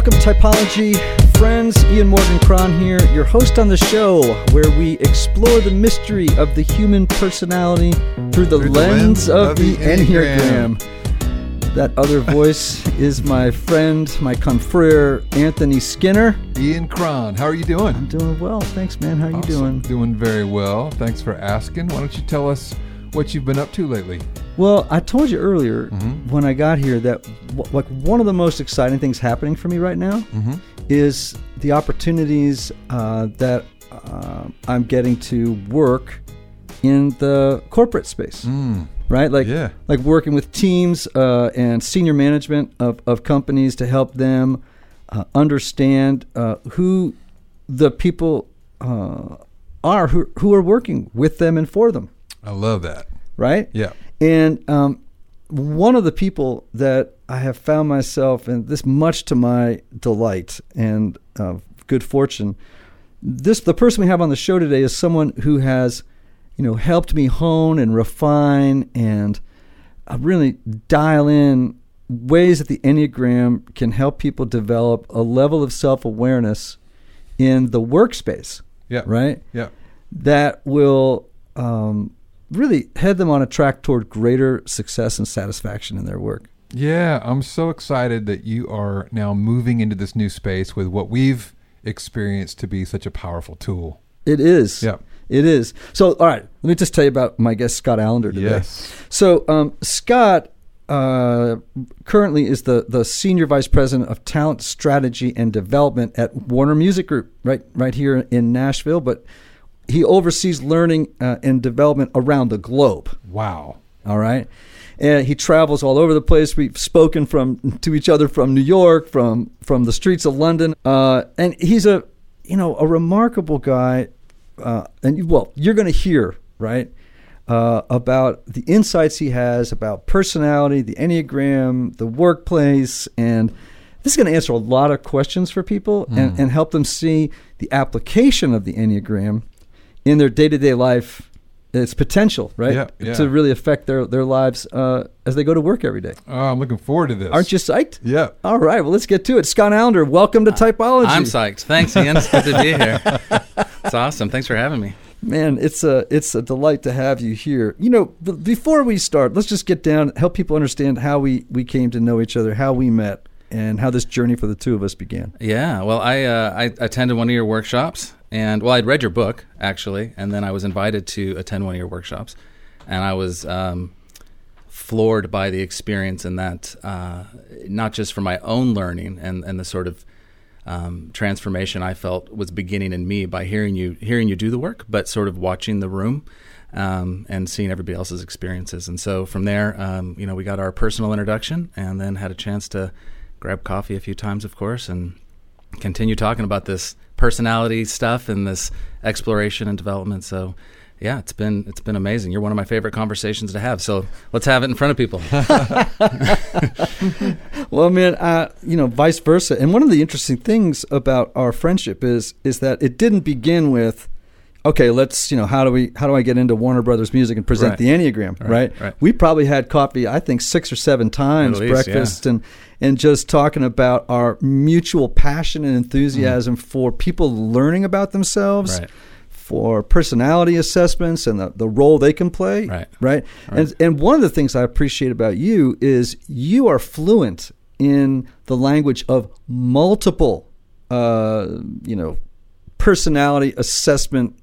Welcome to Typology. Friends, Ian Morgan Cron here, your host on the show, where we explore the mystery of the human personality through the, Through the lens, lens of, of the Enneagram. Enneagram. That other voice is my friend, my confrere, Anthony Skinner. Ian Cron, how are you doing? I'm doing well. Thanks, man. How are you doing? Doing very well. Thanks for asking. Why don't you tell us what you've been up to lately? Well, I told you earlier Mm-hmm. when I got here that w- like one of the most exciting things happening for me right now Mm-hmm. is the opportunities uh, that uh, I'm getting to work in the corporate space. Mm. Right, like Yeah. like working with teams uh, and senior management of, of companies to help them uh, understand uh, who the people uh, are who, who are working with them and for them. I love that. Right, Yeah. And um, one of the people that I have found myself, and this much to my delight and uh, good fortune, this the person we have on the show today is someone who has, you know, helped me hone and refine and uh, really dial in ways that the Enneagram can help people develop a level of self awareness in the workspace, Yeah. right? Yeah. that will um, really head them on a track toward greater success and satisfaction in their work. Yeah. I'm so excited that you are now moving into this new space with what we've experienced to be such a powerful tool. It is. Yeah. It is. So, all right, let me just tell you about my guest, Scott Allender, today. Yes. So, um, Scott uh, currently is the, the senior vice president of talent strategy and development at Warner Music Group, right, right here in Nashville. But he oversees learning uh, and development around the globe. Wow. All right. And he travels all over the place. We've spoken from to each other from New York, from from the streets of London, uh, and he's a you know a remarkable guy. Uh, and well, you're going to hear right uh, about the insights he has about personality, the enneagram, the workplace, and this is going to answer a lot of questions for people and, and help them see the application of the enneagram in their day to day life. Its potential, right, Yeah, yeah. to really affect their their lives uh, as they go to work every day. Oh, I'm looking forward to this. Aren't you psyched? Yeah. All right, well, let's get to it. Scott Allender, welcome to Typology. I'm psyched. Thanks, Ian. It's good to be here. It's awesome. Thanks for having me. Man, it's a it's a delight to have you here. You know, b- before we start, let's just get down, help people understand how we we came to know each other, how we met, and how this journey for the two of us began. Yeah. Well, I uh, I attended one of your workshops, and well, I'd read your book actually, and then I was invited to attend one of your workshops, and I was um, floored by the experience in that, uh, not just for my own learning and and the sort of um, transformation I felt was beginning in me by hearing you hearing you do the work, but sort of watching the room um, and seeing everybody else's experiences. And so from there, um, you know, we got our personal introduction, and then had a chance to grab coffee a few times, of course, and continue talking about this personality stuff and this exploration and development. So. Yeah, it's been it's been amazing. You're one of my favorite conversations to have. So let's have it in front of people. Well, man, uh, you know, vice versa. And one of the interesting things about our friendship is is that it didn't begin with, okay, let's you know, how do we how do I get into Warner Brothers music and present Right. the Enneagram, right? right. We probably had coffee, I think, six or seven times, least, breakfast, and and just talking about our mutual passion and enthusiasm for people learning about themselves. Right. For personality assessments and the, the role they can play, Right. right? And and one of the things I appreciate about you is you are fluent in the language of multiple, uh, you know, personality assessment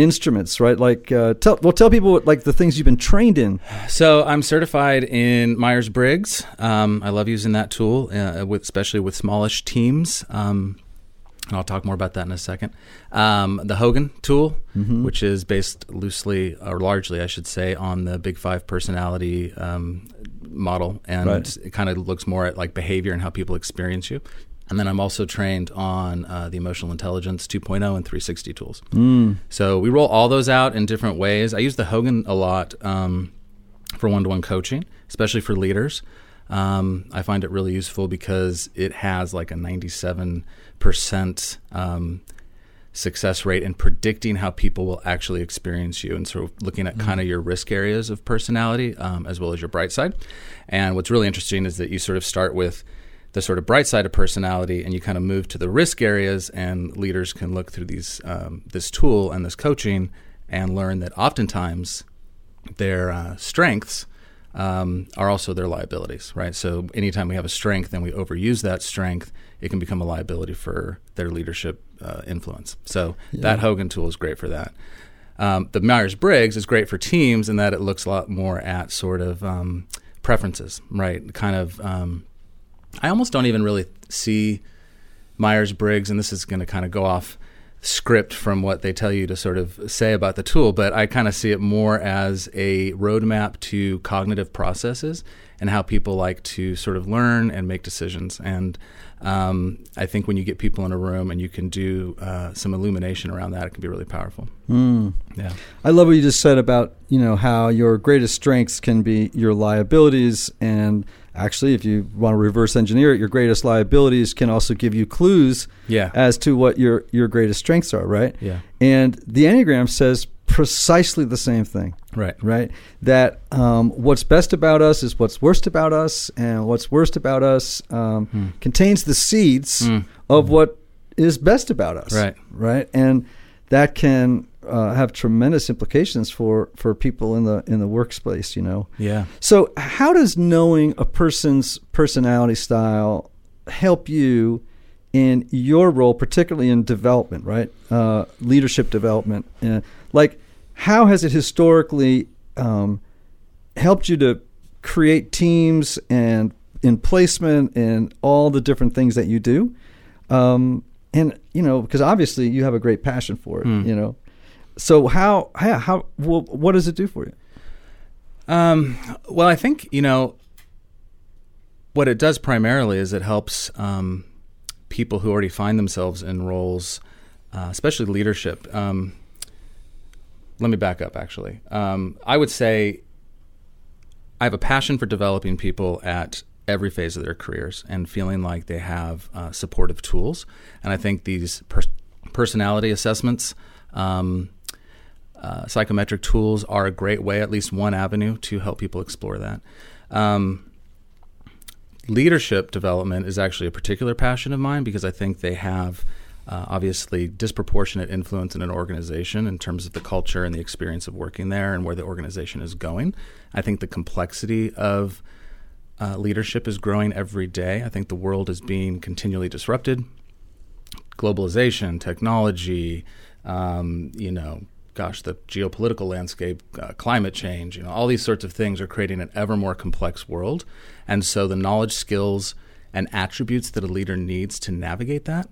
instruments, right? Like, uh, tell well, tell people what, like the things you've been trained in. So I'm certified in Myers Briggs. Um, I love using that tool, uh, with, especially with smallish teams. Um, and I'll talk more about that in a second. Um, the Hogan tool, which is based loosely or largely, I should say, on the Big Five personality um, model, and Right. it kind of looks more at like behavior and how people experience you. And then I'm also trained on uh, the Emotional Intelligence 2.0 and 360 tools. So we roll all those out in different ways. I use the Hogan a lot um, for one-to-one coaching, especially for leaders. Um, I find it really useful because it has like a 97 percent um, success rate in predicting how people will actually experience you, and sort of looking at kind of your risk areas of personality um, as well as your bright side. And what's really interesting is that you sort of start with the sort of bright side of personality, and you kind of move to the risk areas, and leaders can look through these um, this tool and this coaching and learn that oftentimes their uh, strengths um, are also their liabilities, right? So anytime we have a strength and we overuse that strength, it can become a liability for their leadership uh, influence. So yeah. that Hogan tool is great for that. Um, the Myers Briggs is great for teams in that it looks a lot more at sort of um, preferences, right? Kind of um, I almost don't even really see Myers Briggs, and this is going to kind of go off script from what they tell you to sort of say about the tool, but I kind of see it more as a roadmap to cognitive processes and how people like to sort of learn and make decisions. And um, I think when you get people in a room and you can do uh, some illumination around that, it can be really powerful. Mm. Yeah, I love what you just said about you know how your greatest strengths can be your liabilities, and actually, if you want to reverse engineer it, your greatest liabilities can also give you clues yeah. as to what your your greatest strengths are. Right. Yeah. And the enneagram says precisely the same thing. Right. Right. That um, what's best about us is what's worst about us, and what's worst about us um, hmm. contains the seeds mm. of what is best about us. Right. Right. And that can uh, have tremendous implications for, for people in the in the workspace. You know. Yeah. So, how does knowing a person's personality style help you? in your role, particularly in development, right? Uh, leadership development. Uh, like, how has it historically um, helped you to create teams and in placement and all the different things that you do? Um, and you know, because obviously you have a great passion for it. Mm. You know, so how how, how well, what does it do for you? Um, well, I think you know what it does primarily is it helps um, people who already find themselves in roles, uh, especially leadership. Um, let me back up actually. Um, I would say I have a passion for developing people at every phase of their careers and feeling like they have uh, supportive tools. And I think these per- personality assessments, um, uh, psychometric tools are a great way, at least one avenue to help people explore that. Um, leadership development is actually a particular passion of mine because I think they have uh, obviously disproportionate influence in an organization in terms of the culture and the experience of working there and where the organization is going. I think the complexity of uh, leadership is growing every day. I think the world is being continually disrupted. Globalization, technology, um, you know, gosh, the geopolitical landscape, uh, climate change, you know, all these sorts of things are creating an ever more complex world. And so the knowledge, skills, and attributes that a leader needs to navigate that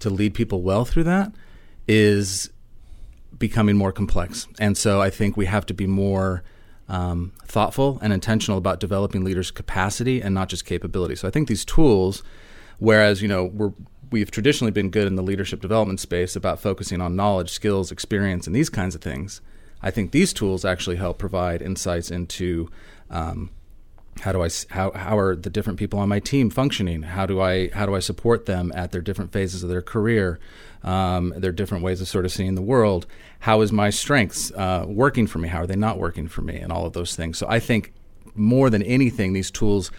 to lead people well through that is becoming more complex. And so I think we have to be more um, thoughtful and intentional about developing leaders' capacity and not just capability. So I think these tools, whereas you know we're we've traditionally been good in the leadership development space about focusing on knowledge, skills, experience, and these kinds of things. I think these tools actually help provide insights into um, how do I how how are the different people on my team functioning? How do I how do I support them at their different phases of their career? Um, their different ways of sort of seeing the world. How is my strengths uh, working for me? How are they not working for me? And all of those things. So I think more than anything, these tools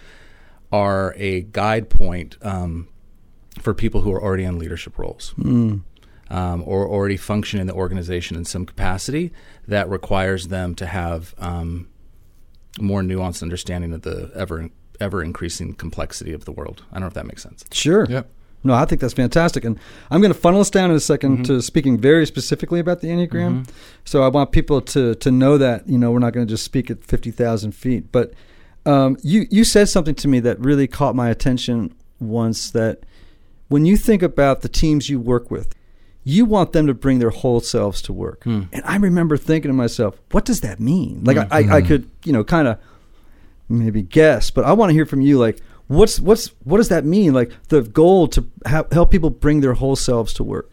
are a guide point um, for people who are already in leadership roles. Mm. Um, or already function in the organization in some capacity that requires them to have um, more nuanced understanding of the ever ever increasing complexity of the world. I don't know if that makes sense. Sure. Yep. No, I think that's fantastic. And I'm going to funnel us down in a 2nd mm-hmm. to speaking very specifically about the Enneagram. Mm-hmm. So I want people to, to know that, you know, we're not going to just speak at 50,000 feet. But um, you, you said something to me that really caught my attention once that when you think about the teams you work with, you want them to bring their whole selves to work. Mm. And I remember thinking to myself, what does that mean? Like mm. I, I, I, hmm. could, you know, kind of maybe guess, but I want to hear from you. Like, what's what's what does that mean? Like the goal to ha- help people bring their whole selves to work.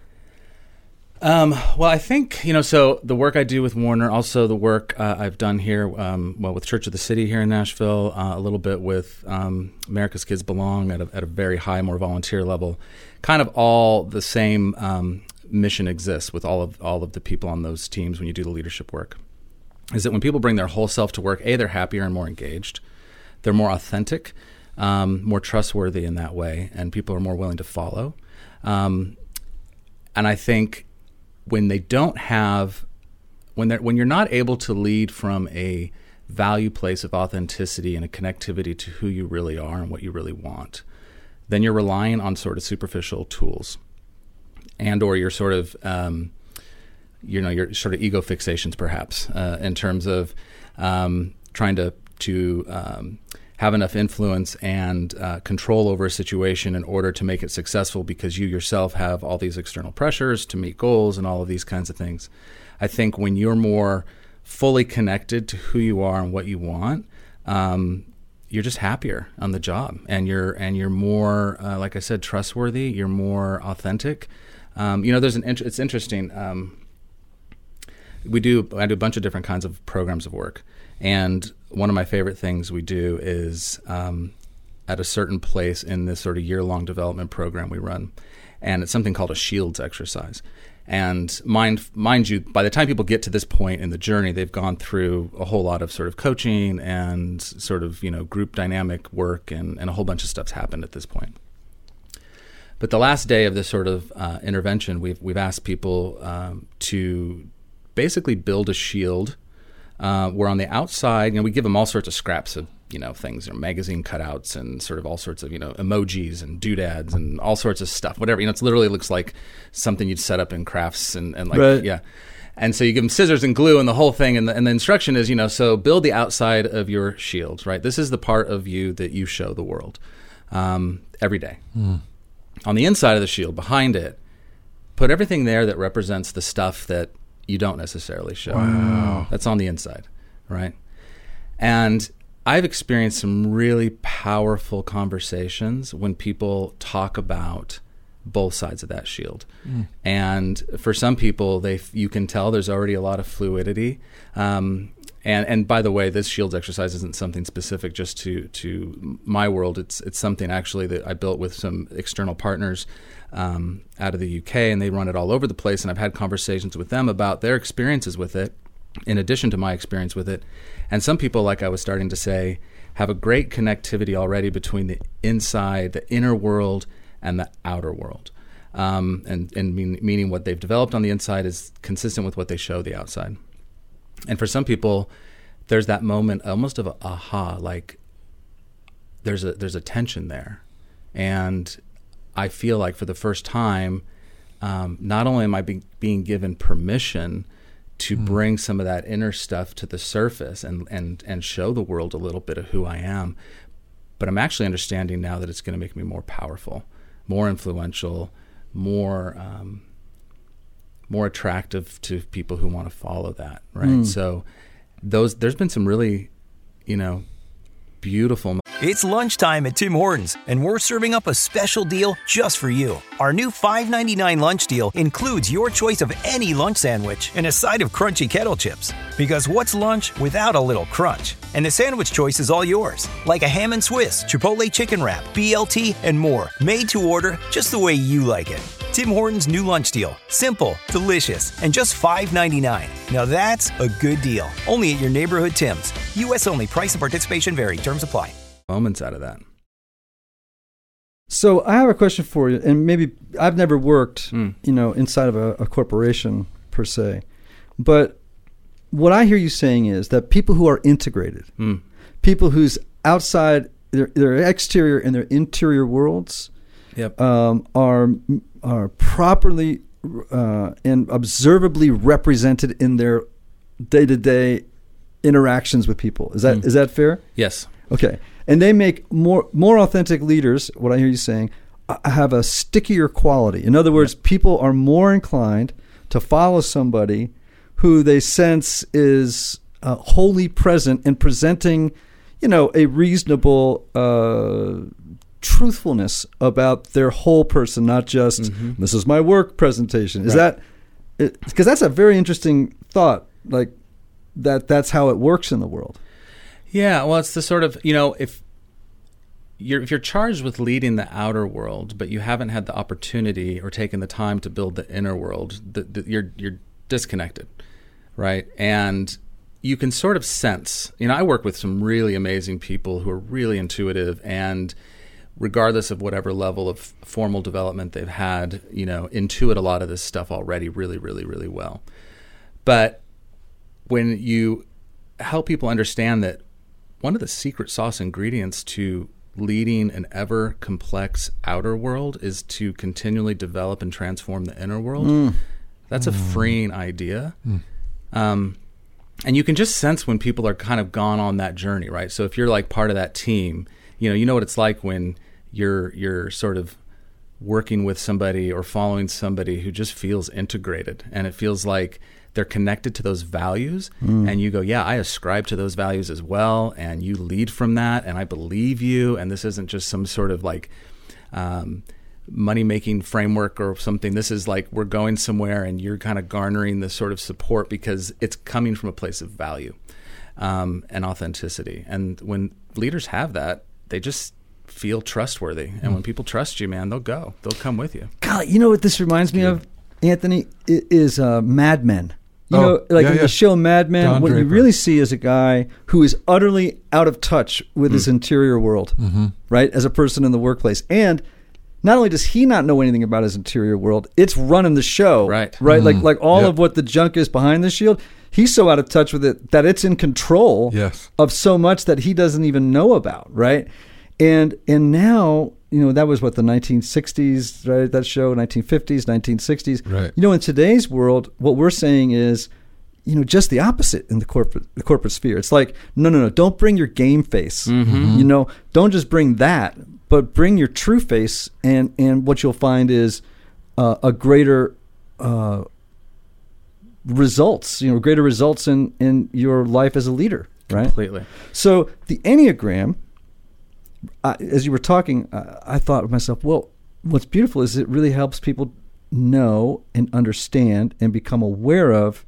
Um, well, I think you know. So the work I do with Warner, also the work uh, I've done here, um, well, with Church of the City here in Nashville, uh, a little bit with um, America's Kids Belong at a, at a very high, more volunteer level, kind of all the same um, mission exists with all of all of the people on those teams when you do the leadership work is that when people bring their whole self to work, a they're happier and more engaged, they're more authentic, um, more trustworthy in that way, and people are more willing to follow. Um, and I think when they don't have when they when you're not able to lead from a value place of authenticity and a connectivity to who you really are and what you really want, then you're relying on sort of superficial tools, and or you're sort of um, you know your sort of ego fixations perhaps uh, in terms of um, trying to to um, have enough influence and uh, control over a situation in order to make it successful because you yourself have all these external pressures to meet goals and all of these kinds of things. I think when you're more fully connected to who you are and what you want, um, you're just happier on the job, and you're and you're more, uh, like I said, trustworthy. You're more authentic. Um, you know, there's an. Int- it's interesting. Um, we do. I do a bunch of different kinds of programs of work, and one of my favorite things we do is um, at a certain place in this sort of year long development program we run, and it's something called a Shields exercise. And mind, mind you, by the time people get to this point in the journey, they've gone through a whole lot of sort of coaching and sort of you know group dynamic work, and, and a whole bunch of stuff's happened at this point. But the last day of this sort of uh, intervention, we've we've asked people um, to basically build a shield uh, where on the outside, you know, we give them all sorts of scraps of you know things, or magazine cutouts and sort of all sorts of you know emojis and doodads and all sorts of stuff. Whatever you know, it literally looks like something you'd set up in crafts and, and like Right. yeah. And so you give them scissors and glue and the whole thing, and the, and the instruction is, you know, so build the outside of your shield, right? This is the part of you that you show the world um, every day. On the inside of the shield, behind it, put everything there that represents the stuff that you don't necessarily show. Wow. That's on the inside, right? And I've experienced some really powerful conversations when people talk about both sides of that shield. And for some people, they you can tell there's already a lot of fluidity. Um, and and by the way, this shields exercise isn't something specific just to to my world. It's it's something actually that I built with some external partners um, out of the UK, and they run it all over the place. And I've had conversations with them about their experiences with it, in addition to my experience with it. And some people, like I was starting to say, have a great connectivity already between the inside, the inner world, and the outer world. Um, and and mean, meaning what they've developed on the inside is consistent with what they show the outside. And for some people, there's that moment almost of a aha, like there's a there's a tension there, and I feel like for the first time, um, not only am I be, being given permission to bring some of that inner stuff to the surface and and and show the world a little bit of who I am, but I'm actually understanding now that it's going to make me more powerful, more influential, more um, more attractive to people who want to follow that. Right. Hmm. So those there's been some really, you know, beautiful It's lunchtime at Tim Hortons, and we're serving up a special deal just for you. Our new $5.99 lunch deal includes your choice of any lunch sandwich and a side of crunchy kettle chips. Because what's lunch without a little crunch? And the sandwich choice is all yours, like a ham and Swiss, Chipotle chicken wrap, BLT, and more, made to order just the way you like it. Tim Hortons' new lunch deal. Simple, delicious, and just $5.99. Now that's a good deal. Only at your neighborhood Tim's. U.S. only. Price and participation vary. Terms apply. moments out of that. So I have a question for you, and maybe I've never worked, Mm. you know, inside of a, a corporation per se, but what I hear you saying is that people who are integrated, Mm. people whose outside, their, their exterior and their interior worlds Yep. um, are are properly uh, and observably represented in their day to day interactions with people. Is that is Mm. that fair? yes. Okay, and they make more more authentic leaders. What I hear you saying uh, have a stickier quality. In other words, people are more inclined to follow somebody who they sense is uh, wholly present and presenting, you know, a reasonable uh, truthfulness about their whole person, not just mm-hmm. this is my work presentation. Is Right. that because that's a very interesting thought, like that that's how it works in the world. Yeah, well, it's the sort of you know if you're if you're charged with leading the outer world, but you haven't had the opportunity or taken the time to build the inner world, the, the, you're you're disconnected, right? And you can sort of sense. You know, I work with some really amazing people who are really intuitive and regardless of whatever level of formal development they've had, you know, intuit a lot of this stuff already really, really, really well. But when you help people understand that one of the secret sauce ingredients to leading an ever complex outer world is to continually develop and transform the inner world, mm. that's a mm. freeing idea. Mm. Um, and you can just sense when people are kind of gone on that journey, right? So if you're like part of that team, you know, you know what it's like when you're you're sort of working with somebody or following somebody who just feels integrated and it feels like they're connected to those values and you go yeah i ascribe to those values as well and you lead from that and i believe you and this isn't just some sort of like um, money making framework or something. This is like we're going somewhere and you're kind of garnering this sort of support because it's coming from a place of value um, and authenticity. And when leaders have that they just feel trustworthy and when people trust you man they'll go they'll come with you God, you know what this reminds me of, Anthony? I- Is uh, Mad Men. You Oh, know, like yeah, in yeah. the show Mad Men, Don what you really see is a guy who is utterly out of touch with Mm. his interior world, Mm-hmm. right? As a person in the workplace. And not only does he not know anything about his interior world, it's running the show. Right. Right? Like mm-hmm. like all Yep. of what the junk is behind the shield, he's so out of touch with it that it's in control Yes. of so much that he doesn't even know about, right? And and now, you know, that was what the 1960s, right? That show 1950s, 1960s. Right. You know, in today's world, what we're saying is, you know, just the opposite in the corporate the corporate sphere. It's like, no, no, no, don't bring your game face. Mm-hmm. You know, don't just bring that, but bring your true face, and and what you'll find is uh, a greater uh, results. You know, greater results in in your life as a leader, right? completely So the Enneagram, I, as you were talking, uh, I thought to myself, well, what's beautiful is it really helps people know and understand and become aware of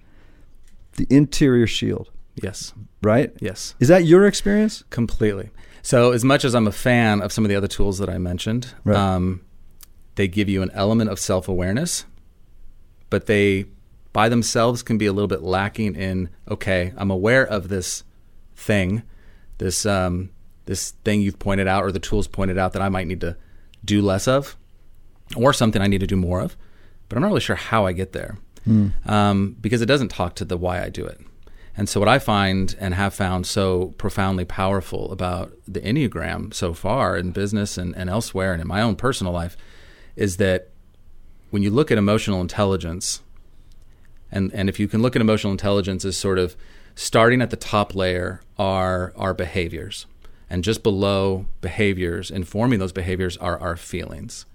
the interior shield, yes right? yes Is that your experience? Completely. So, as much as I'm a fan of some of the other tools that I mentioned, Right. um, they give you an element of self awareness, but they, by themselves, can be a little bit lacking in, okay, I'm aware of this thing, this, um, this thing you've pointed out, or the tools pointed out that I might need to do less of, or something I need to do more of, but I'm not really sure how I get there um, because it doesn't talk to the why I do it. And so, what I find and have found so profoundly powerful about the Enneagram so far in business and, and elsewhere and in my own personal life is that when you look at emotional intelligence, and, and if you can look at emotional intelligence as sort of starting at the top layer are our behaviors, and just below behaviors, informing those behaviors are our feelings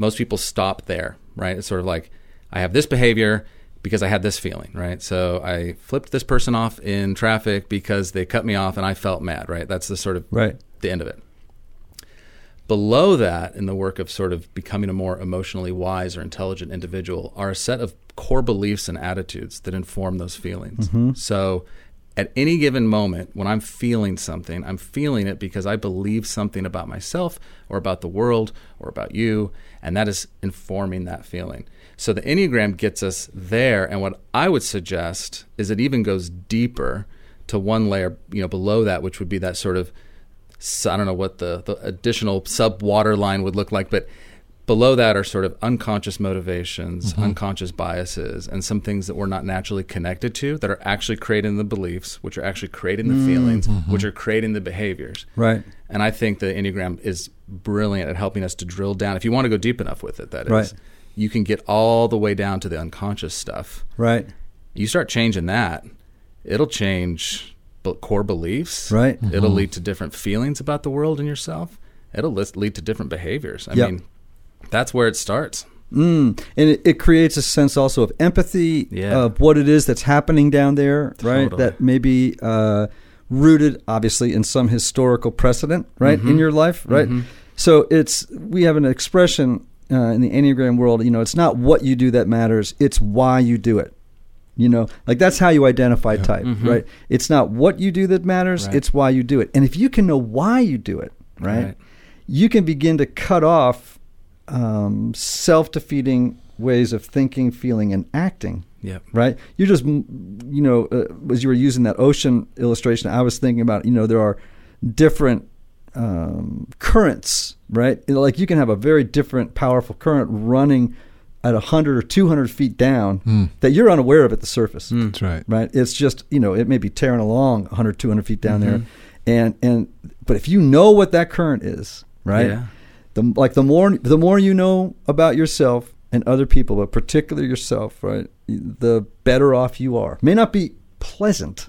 most people stop there, right? It's sort of like I have this behavior because I had this feeling, right? So I flipped this person off in traffic because they cut me off and I felt mad, right? That's the sort of Right. the end of it. Below that, in the work of sort of becoming a more emotionally wise or intelligent individual, are a set of core beliefs and attitudes that inform those feelings. Mm-hmm. So, at any given moment, when I'm feeling something, I'm feeling it because I believe something about myself or about the world or about you, and that is informing that feeling. So, the Enneagram gets us there. And what I would suggest is it even goes deeper to one layer, you know, below that, which would be that sort of I don't know what the, the additional sub water line would look like, but below that are sort of unconscious motivations, mm-hmm. unconscious biases, and some things that we're not naturally connected to that are actually creating the beliefs, which are actually creating the feelings, mm-hmm. which are creating the behaviors. Right. And I think the Enneagram is brilliant at helping us to drill down. If you want to go deep enough with it, that is, Right. you can get all the way down to the unconscious stuff. Right. You start changing that, it'll change core beliefs. Right. It'll mm-hmm. lead to different feelings about the world and yourself. It'll lead to different behaviors. I Yep. mean, that's where it starts. Mm. And it, it creates a sense also of empathy Yeah. of what it is that's happening down there, right? Totally. That may be uh, rooted, obviously, in some historical precedent, right, Mm-hmm. in your life, right? So it's we have an expression uh, in the Enneagram world. You know, it's not what you do that matters; it's why you do it. You know, like that's how you identify type, right? It's not what you do that matters; Mm-hmm. Right. it's why you do it. And if you can know why you do it, right, Right. you can begin to cut off um, self-defeating ways of thinking, feeling, and acting. Yeah. Right? You just, mm, you know, uh, as you were using that ocean illustration, I was thinking about, you know, there are different um, currents, right? Like you can have a very different, powerful current running at 100 or 200 feet down that you're unaware of at the surface That's right. right? It's just you know it may be tearing along 100, 200 feet down Mm-hmm. there, and and but if you know what that current is, right? Yeah. The like the more the more you know about yourself and other people, but particularly yourself, right? The better off you are. May not be pleasant.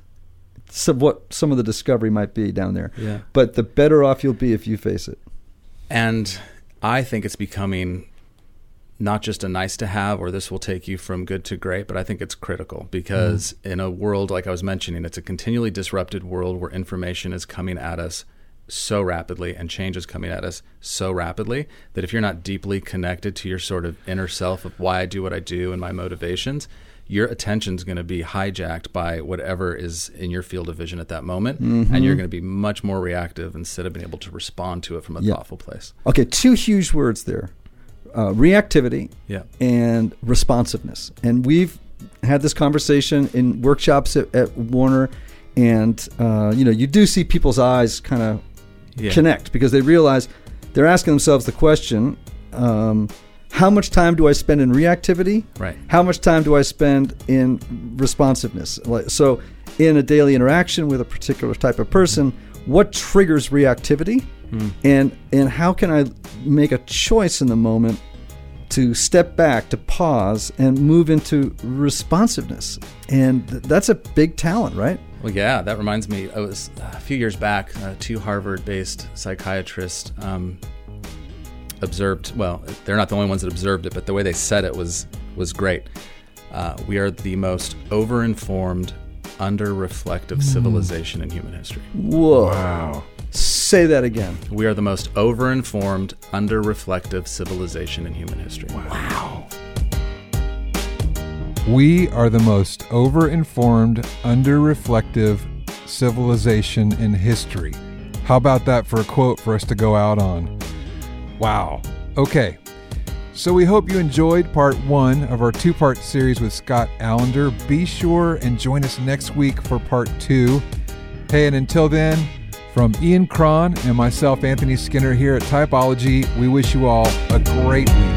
Some what some of the discovery might be down there, Yeah. but the better off you'll be if you face it. And I think it's becoming not just a nice to have or this will take you from good to great, but I think it's critical because mm-hmm. in a world like I was mentioning, it's a continually disrupted world where information is coming at us so rapidly and change is coming at us so rapidly that if you're not deeply connected to your sort of inner self of why I do what I do and my motivations, your attention's going to be hijacked by whatever is in your field of vision at that moment and you're going to be much more reactive instead of being able to respond to it from a Yeah. thoughtful place. Okay, two huge words there: uh, reactivity Yeah. and responsiveness. And we've had this conversation in workshops at, at Warner, and uh, you know, you do see people's eyes kind of Yeah. connect because they realize they're asking themselves the question: um, How much time do I spend in reactivity? Right. How much time do I spend in responsiveness? So, in a daily interaction with a particular type of person, what triggers reactivity, and and how can I make a choice in the moment to step back, to pause, and move into responsiveness? And th- that's a big talent, right? Well, yeah, that reminds me. I was a few years back. Uh, two Harvard-based psychiatrists um, observed. Well, they're not the only ones that observed it, but the way they said it was was great. Uh, we are the most over-informed, under-reflective civilization in human history. Whoa! Wow. Say that again. We are the most over-informed, under-reflective civilization in human history. We are the most over informed, under reflective civilization in history. How about that for a quote for us to go out on? Wow. Okay. So we hope you enjoyed part one of our two part series with Scott Allender. Be sure and join us next week for part two. Hey, and until then, from Ian Cron and myself, Anthony Skinner, here at Typology, we wish you all a great week.